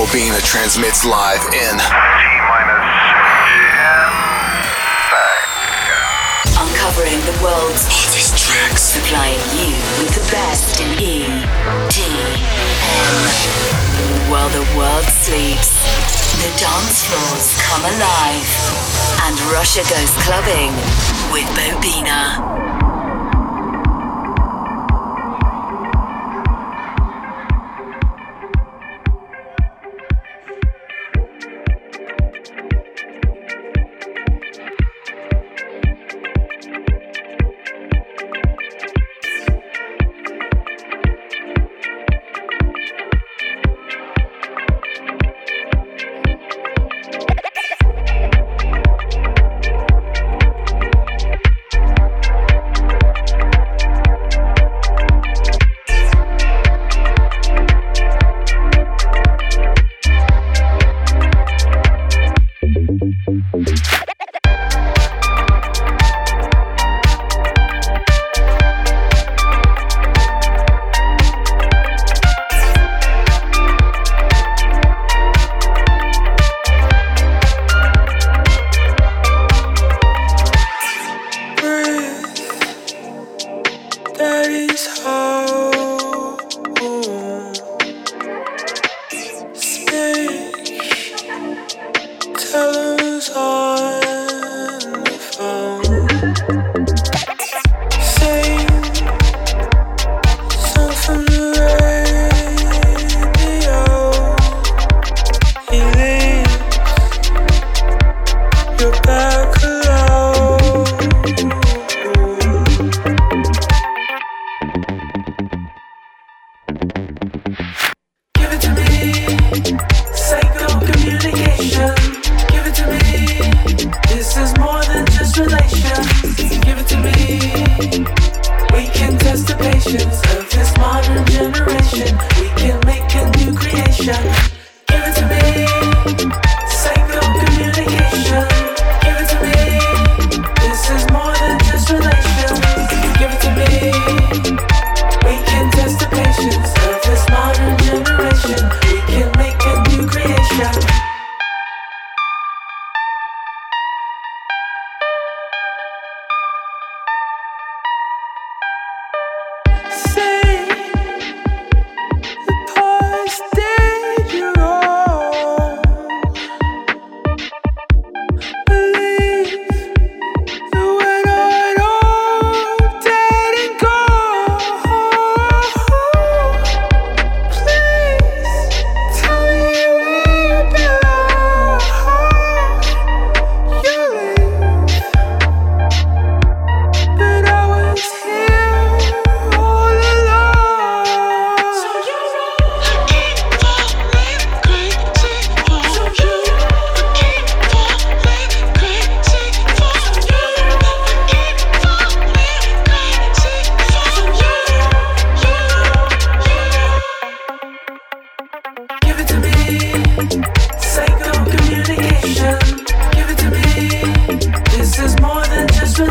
Bobina transmits live in Uncovering the world's hottest tracks. Supplying you with the best in E, D, M. While the world sleeps, the dance floors come alive. And Russia goes clubbing with Bobina.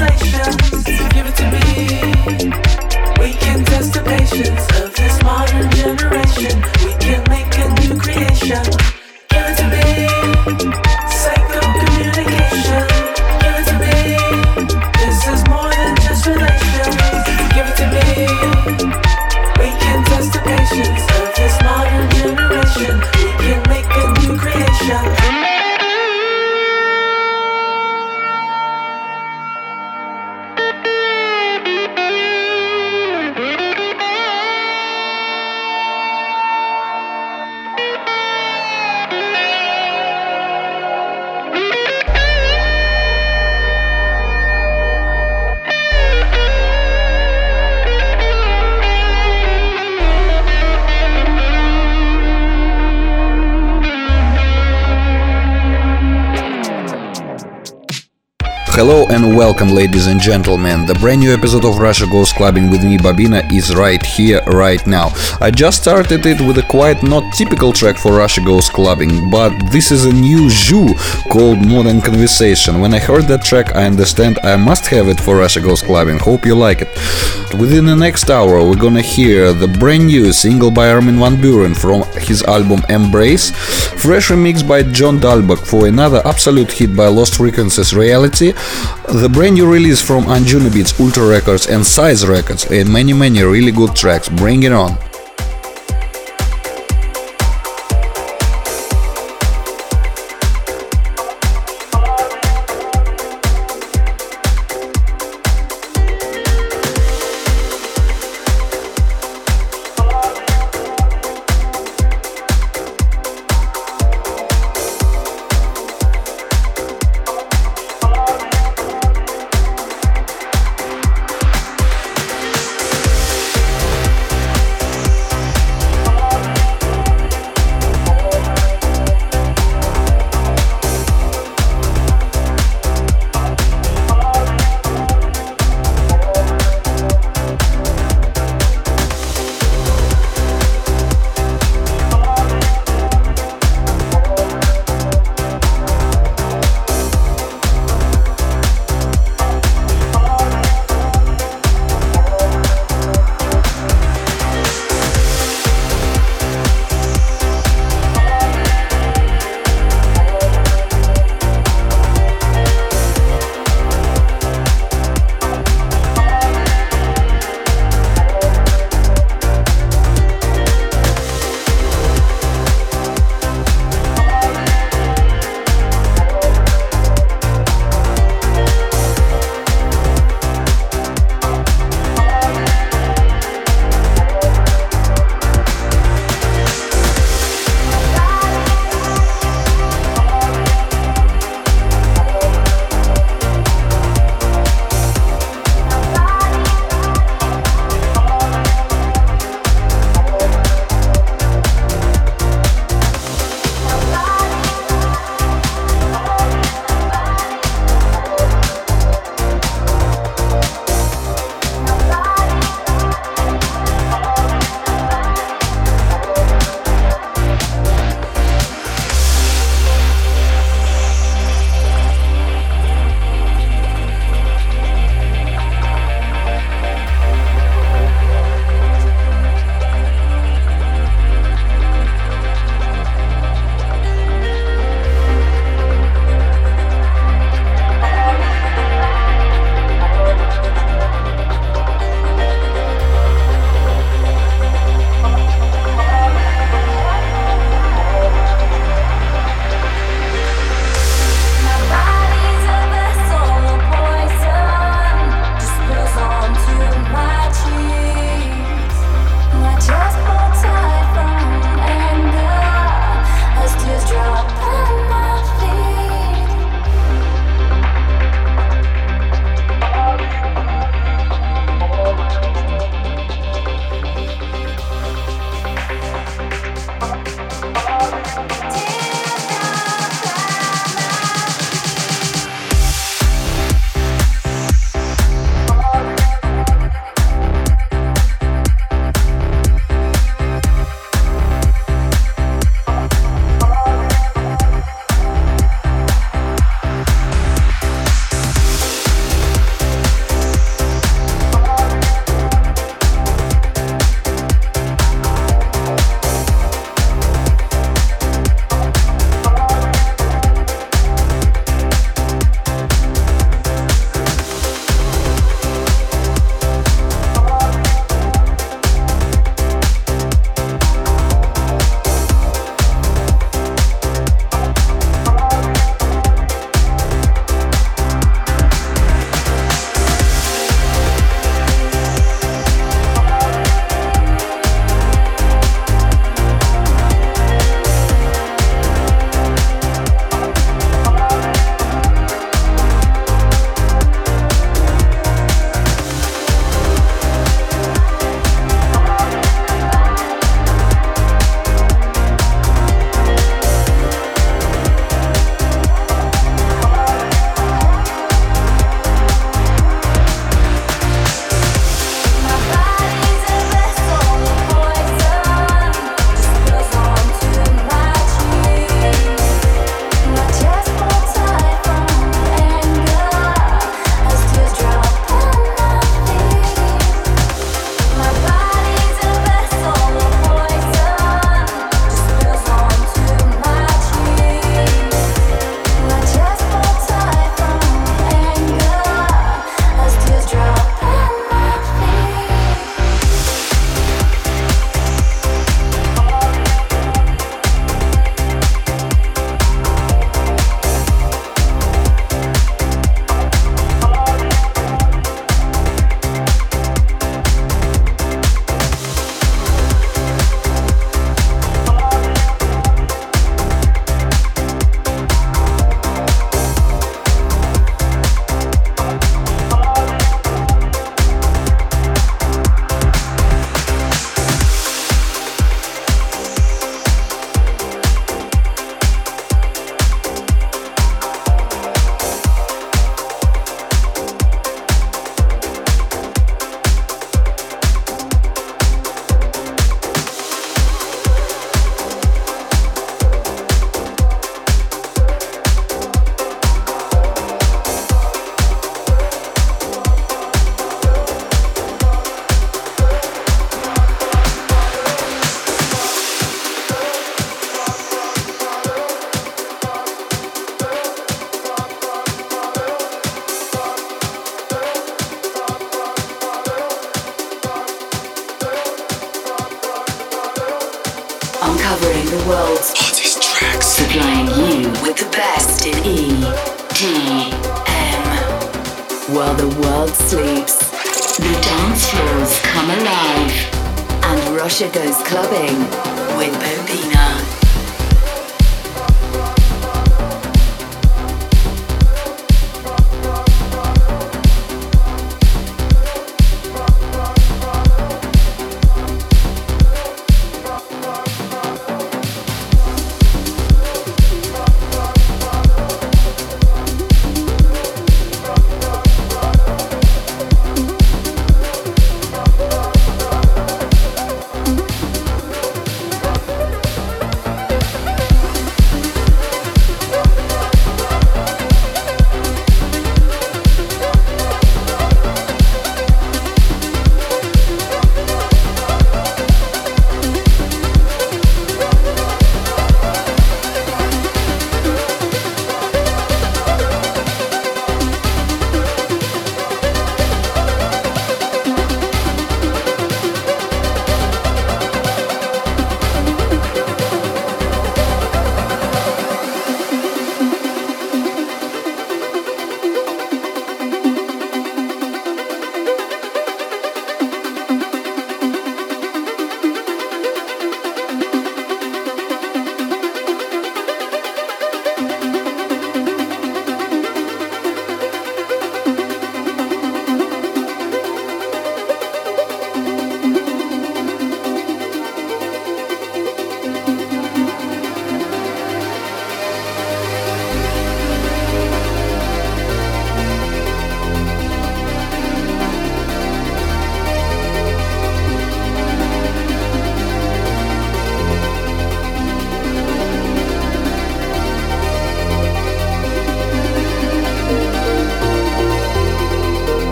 Isolation welcome, ladies and gentlemen. The brand new episode of Russia Goes Clubbing with me, Bobina, is right here, right now. I just started it with a quite not typical track for Russia Goes Clubbing, but this is a new ZHU called Modern Conversation. When I heard that track, I understand I must have it for Russia Goes Clubbing. Hope you like it. Within the next hour, we're gonna hear the brand new single by Armin van Buuren from his album Embrace, fresh remix by John Dahlbäck for another absolute hit by Lost Frequencies Reality, the brand new release from Anjunabeats, Ultra Records and Size Records, and many many really good tracks. Bring it on!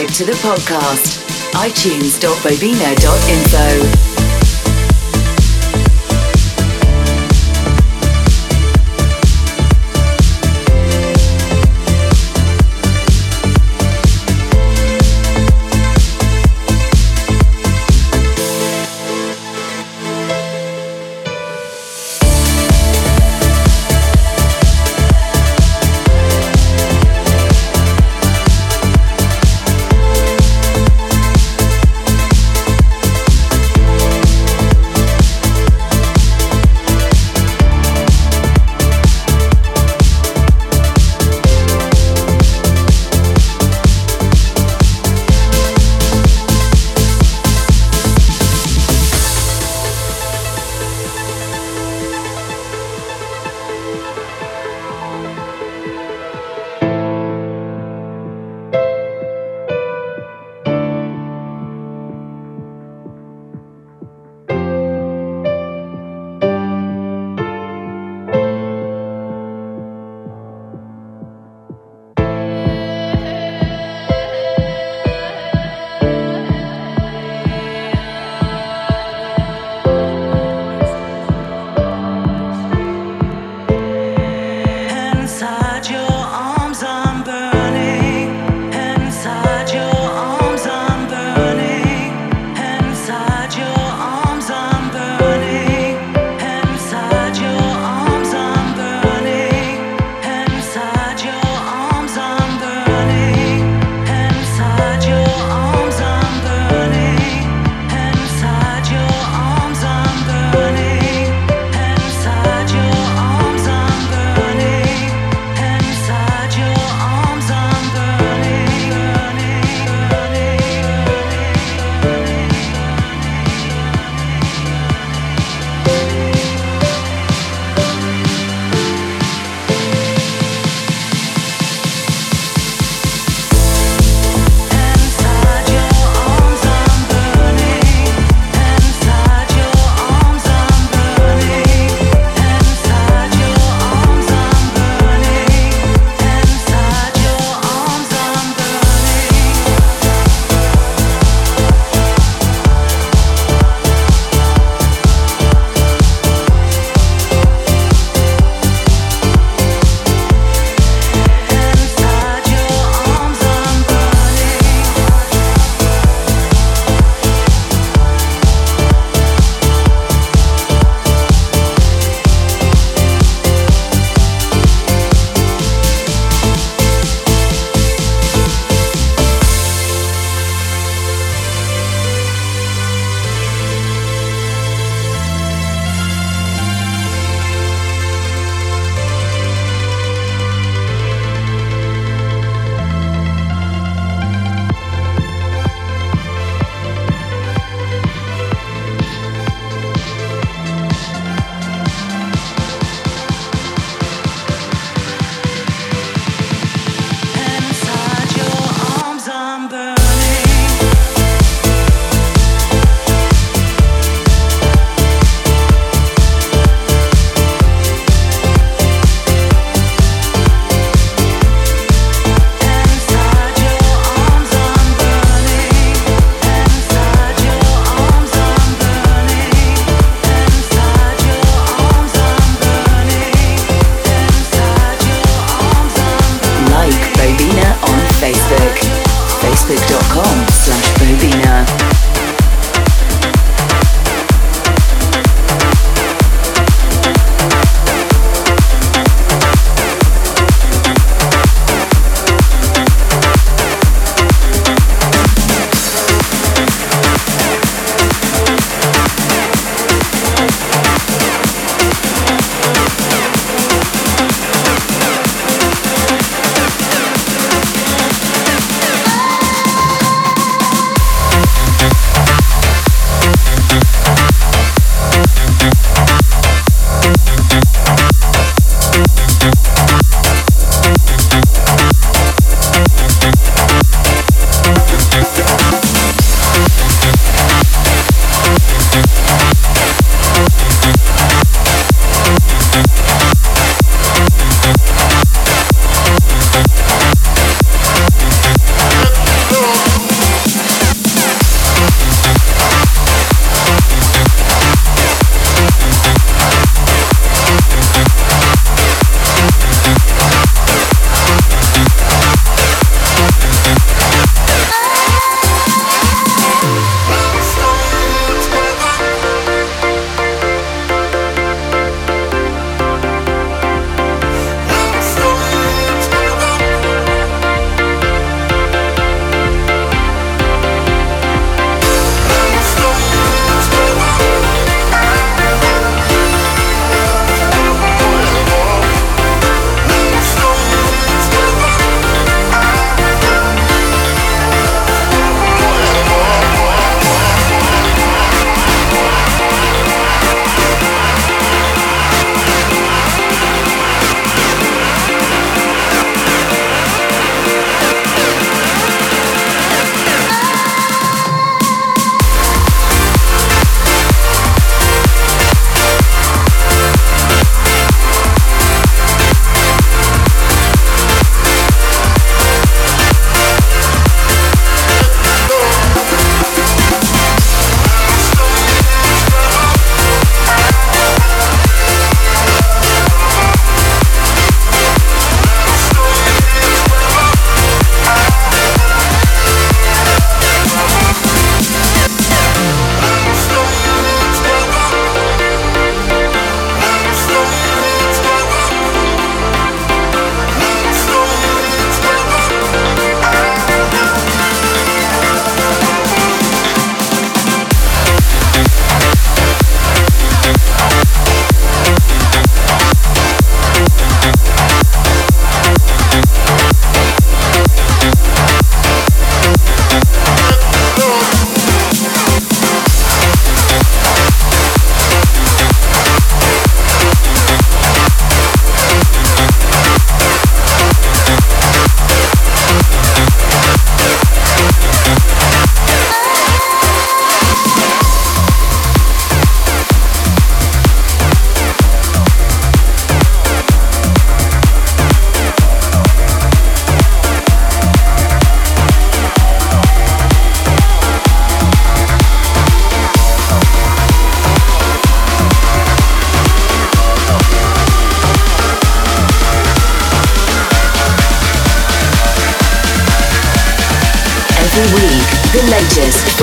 Subscribe to the podcast. iTunes.bobina.info.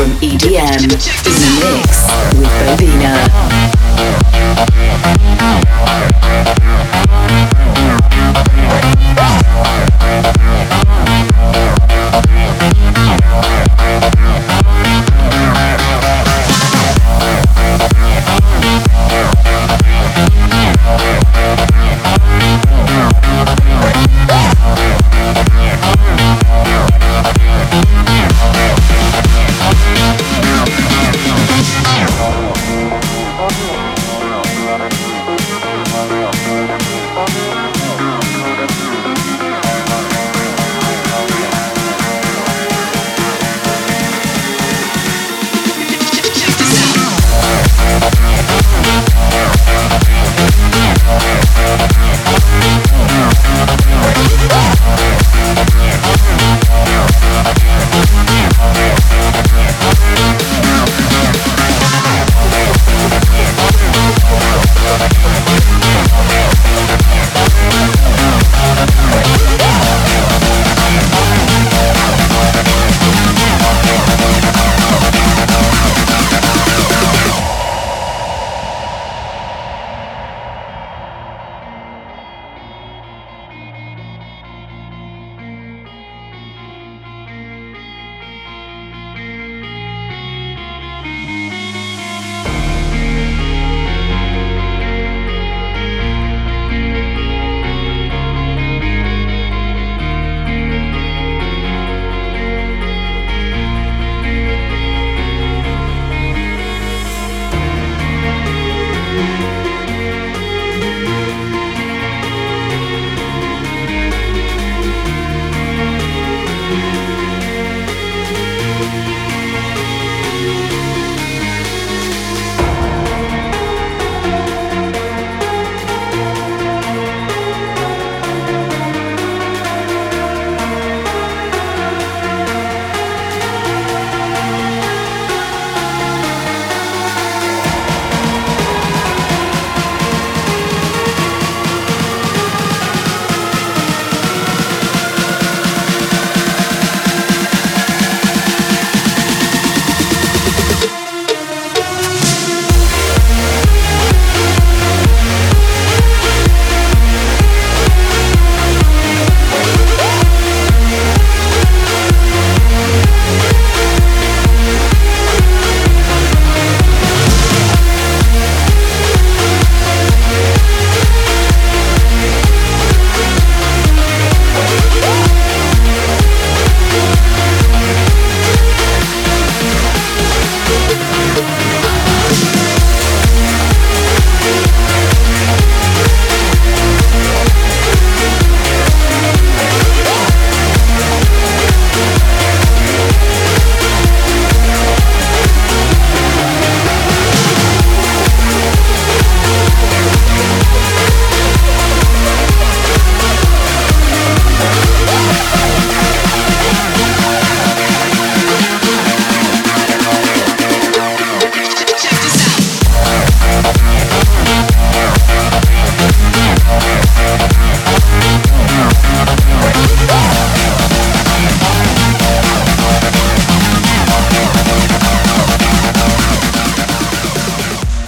from EDM in the mix with Bobina.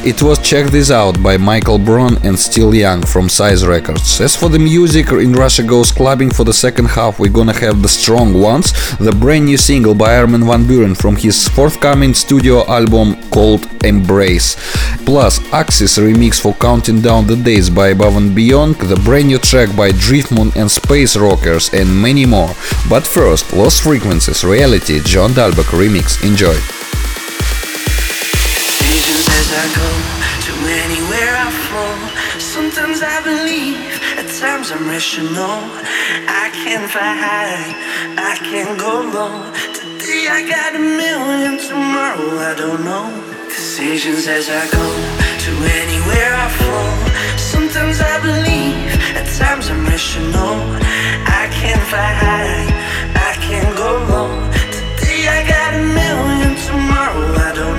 It was Check This Out by Michael Brun and Still Young from Size Records. As for the music in Russia Goes Clubbing for the second half, we're gonna have The Strong Ones, the brand new single by Armin van Buuren from his forthcoming studio album called Embrace. Plus, Axis remix for Counting Down the Days by Above and Beyond, the brand new track by Driftmoon and Space Rockerz, and many more. But first, Lost Frequencies Reality John Dahlback remix. Enjoy. Sometimes I go to anywhere I flow. Sometimes I believe, at times I'm rational. I can fly high, I can go low. Today I got a million, tomorrow I don't know. Decisions as I go to anywhere I fall. Sometimes I believe, at times I'm rational. I can fly high, I can go low. Today I got a million, tomorrow I don't know.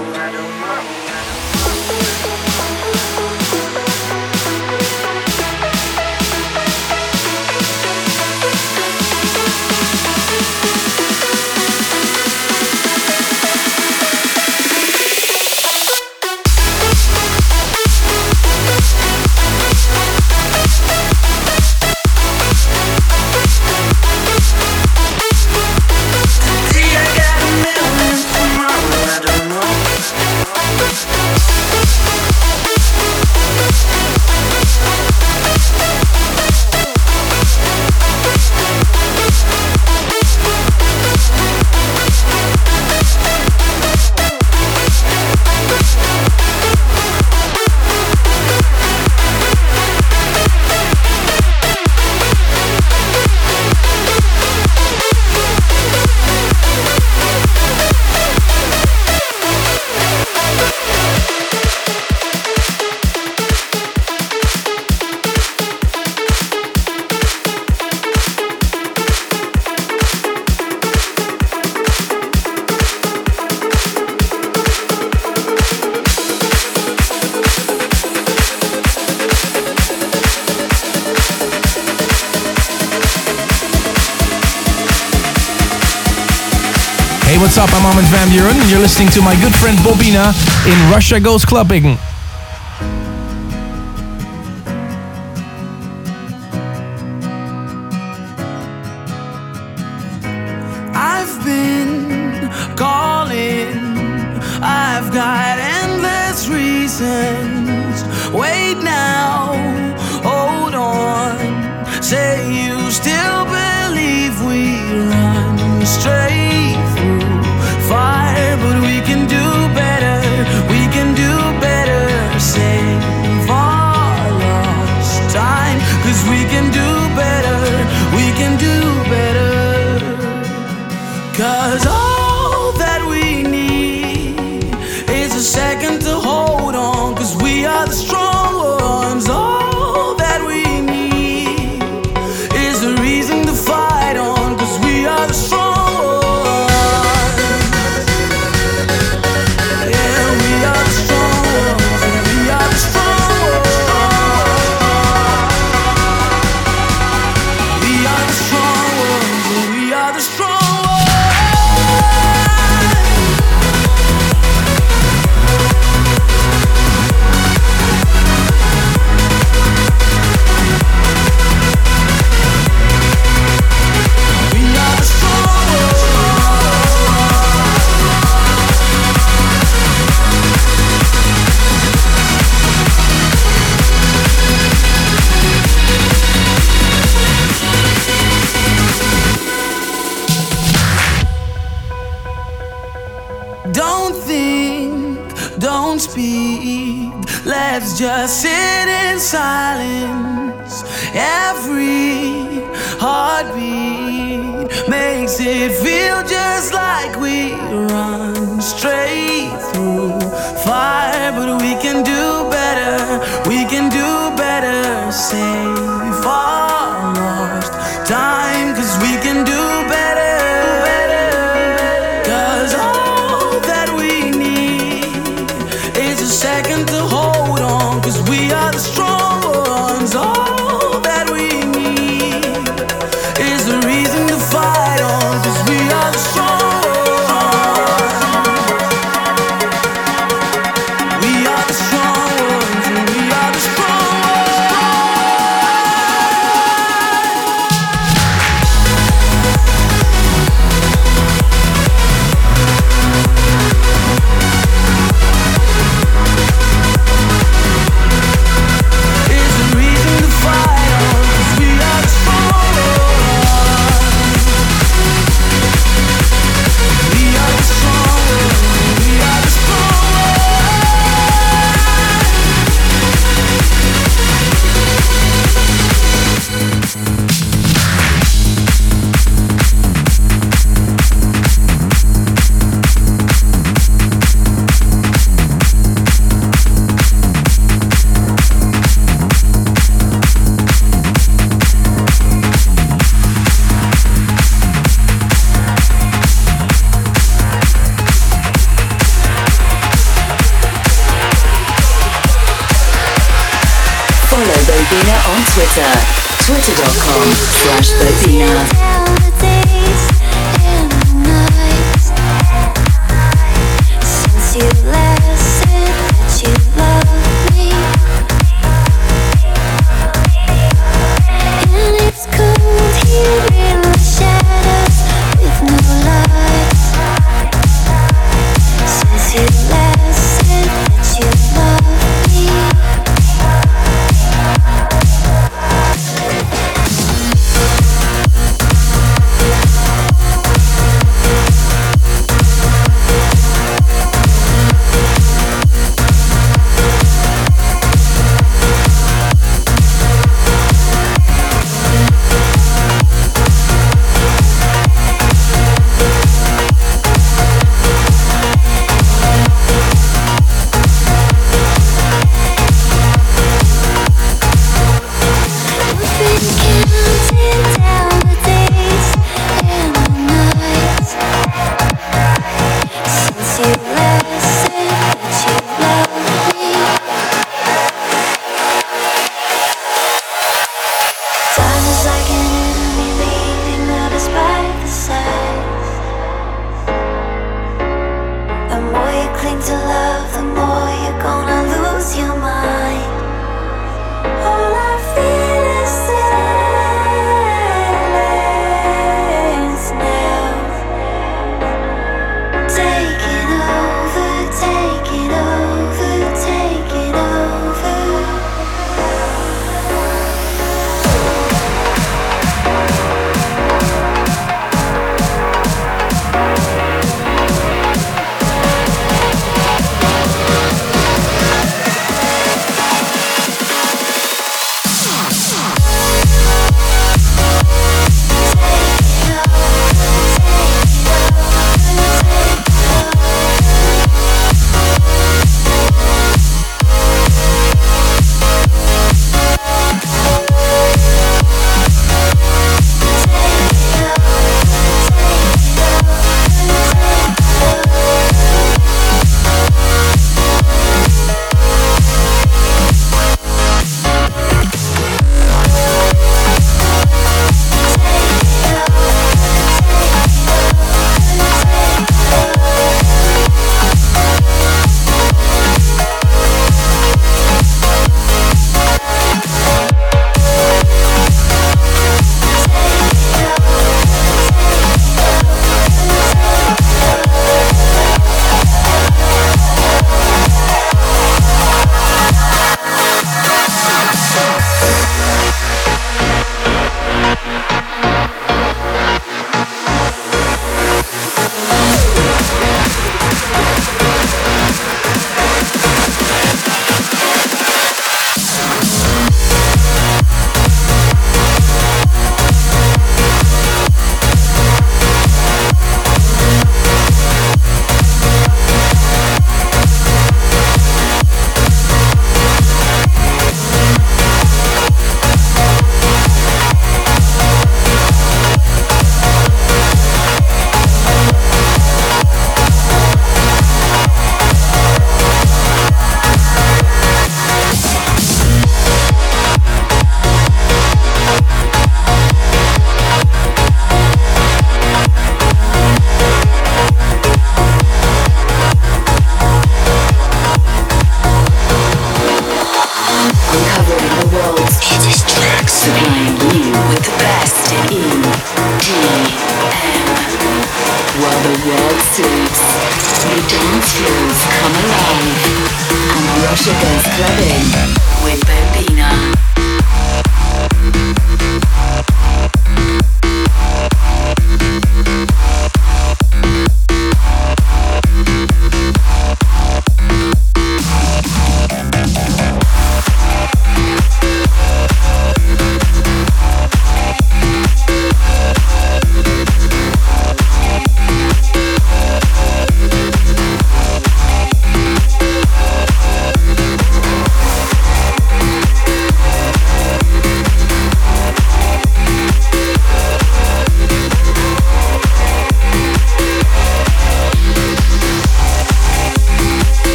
listening to my good friend Bobina in Russia Goes Clubbing.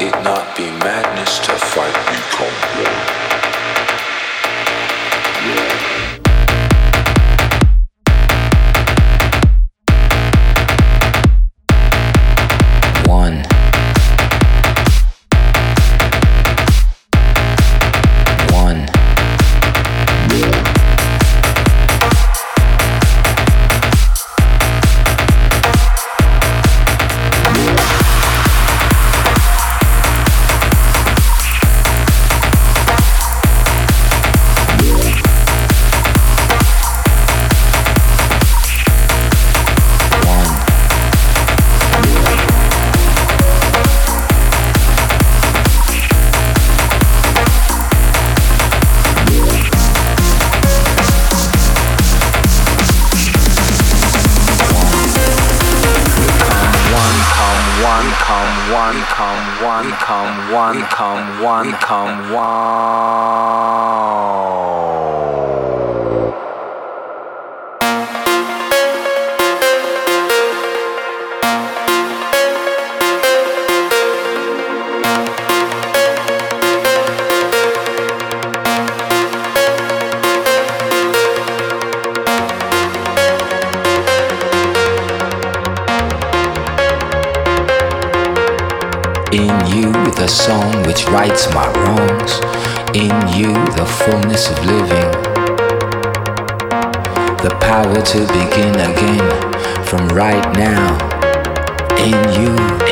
It not be madness to fight become one? One come which rights my wrongs. In you, the fullness of living. The power to begin again from right now. In you.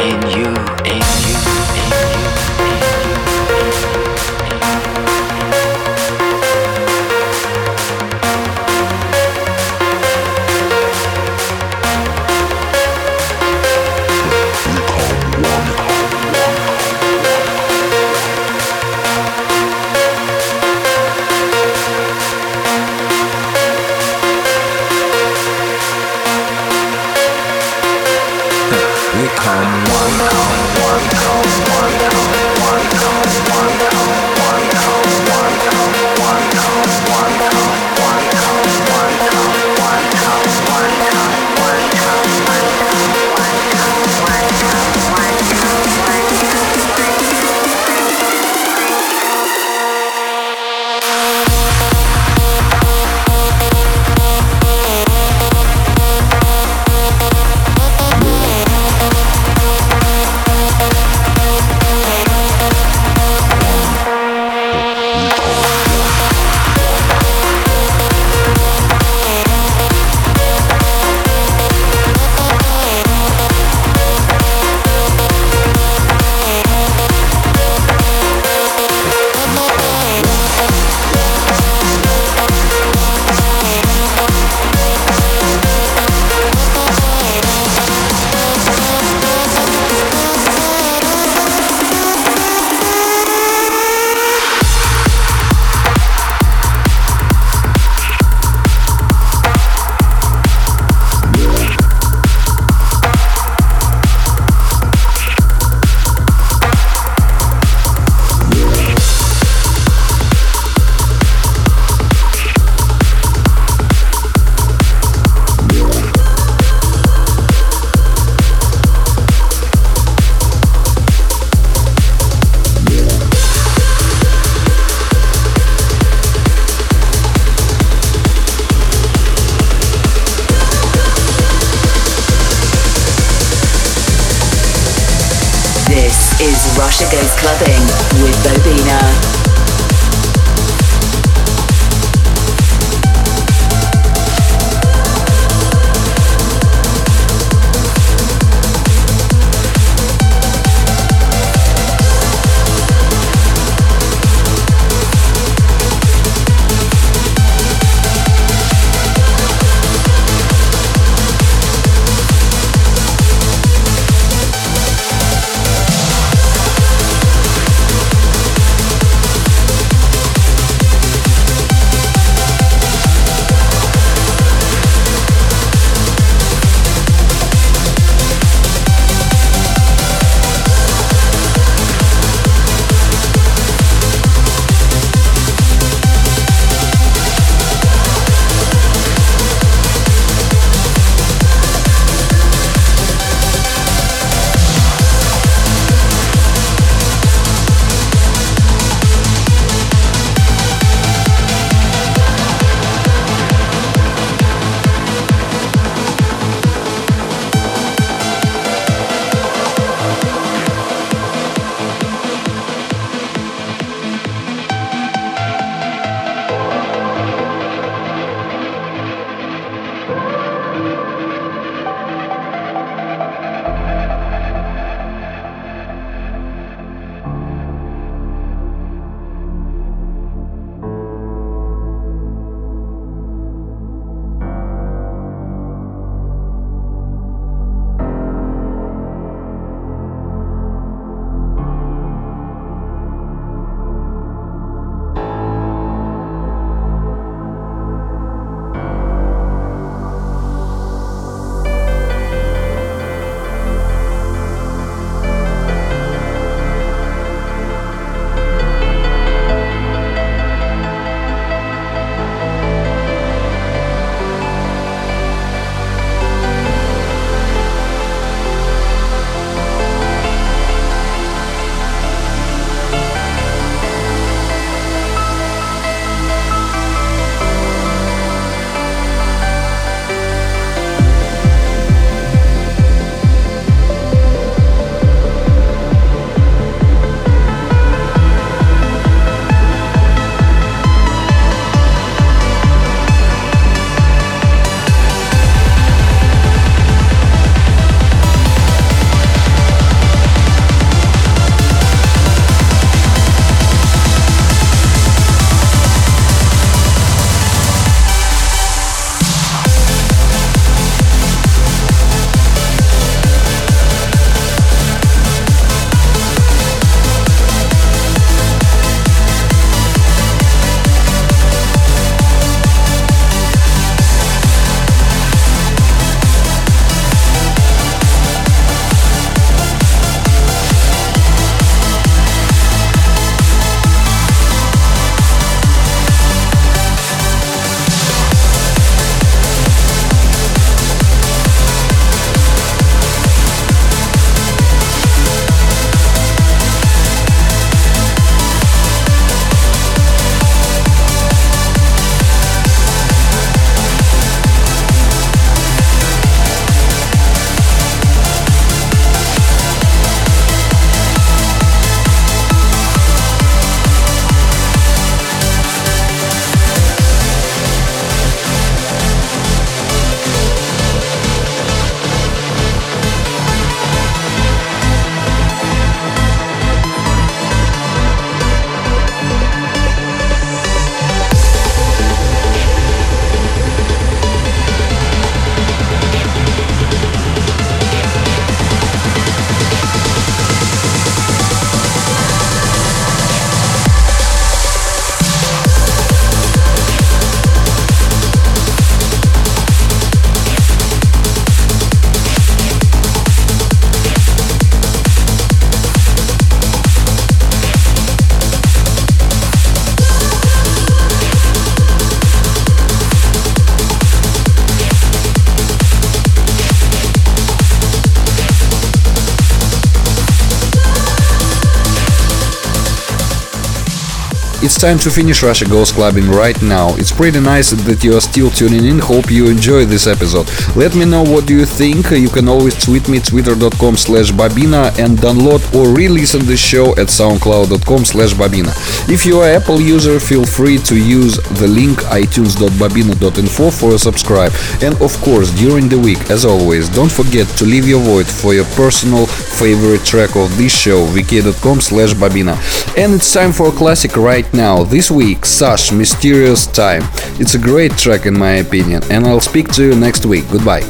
It's time to finish Russia Goes Clubbing right now. It's pretty nice that you are still tuning in. Hope you enjoy this episode. Let me know what do you think. You can always tweet me twitter.com slash bobina and download or re-listen the show at soundcloud.com slash bobina. If you are Apple user, feel free to use the link itunes.bobina.info for a subscribe. And of course, during the week, as always, don't forget to leave your vote for your personal favorite track of this show, vk.com slash bobina. And it's time for a classic right now. This week, Sash, Mysterious Time. It's a great track in my opinion, and I'll speak to you next week. Goodbye.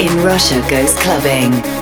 In Russia Goes Clubbing.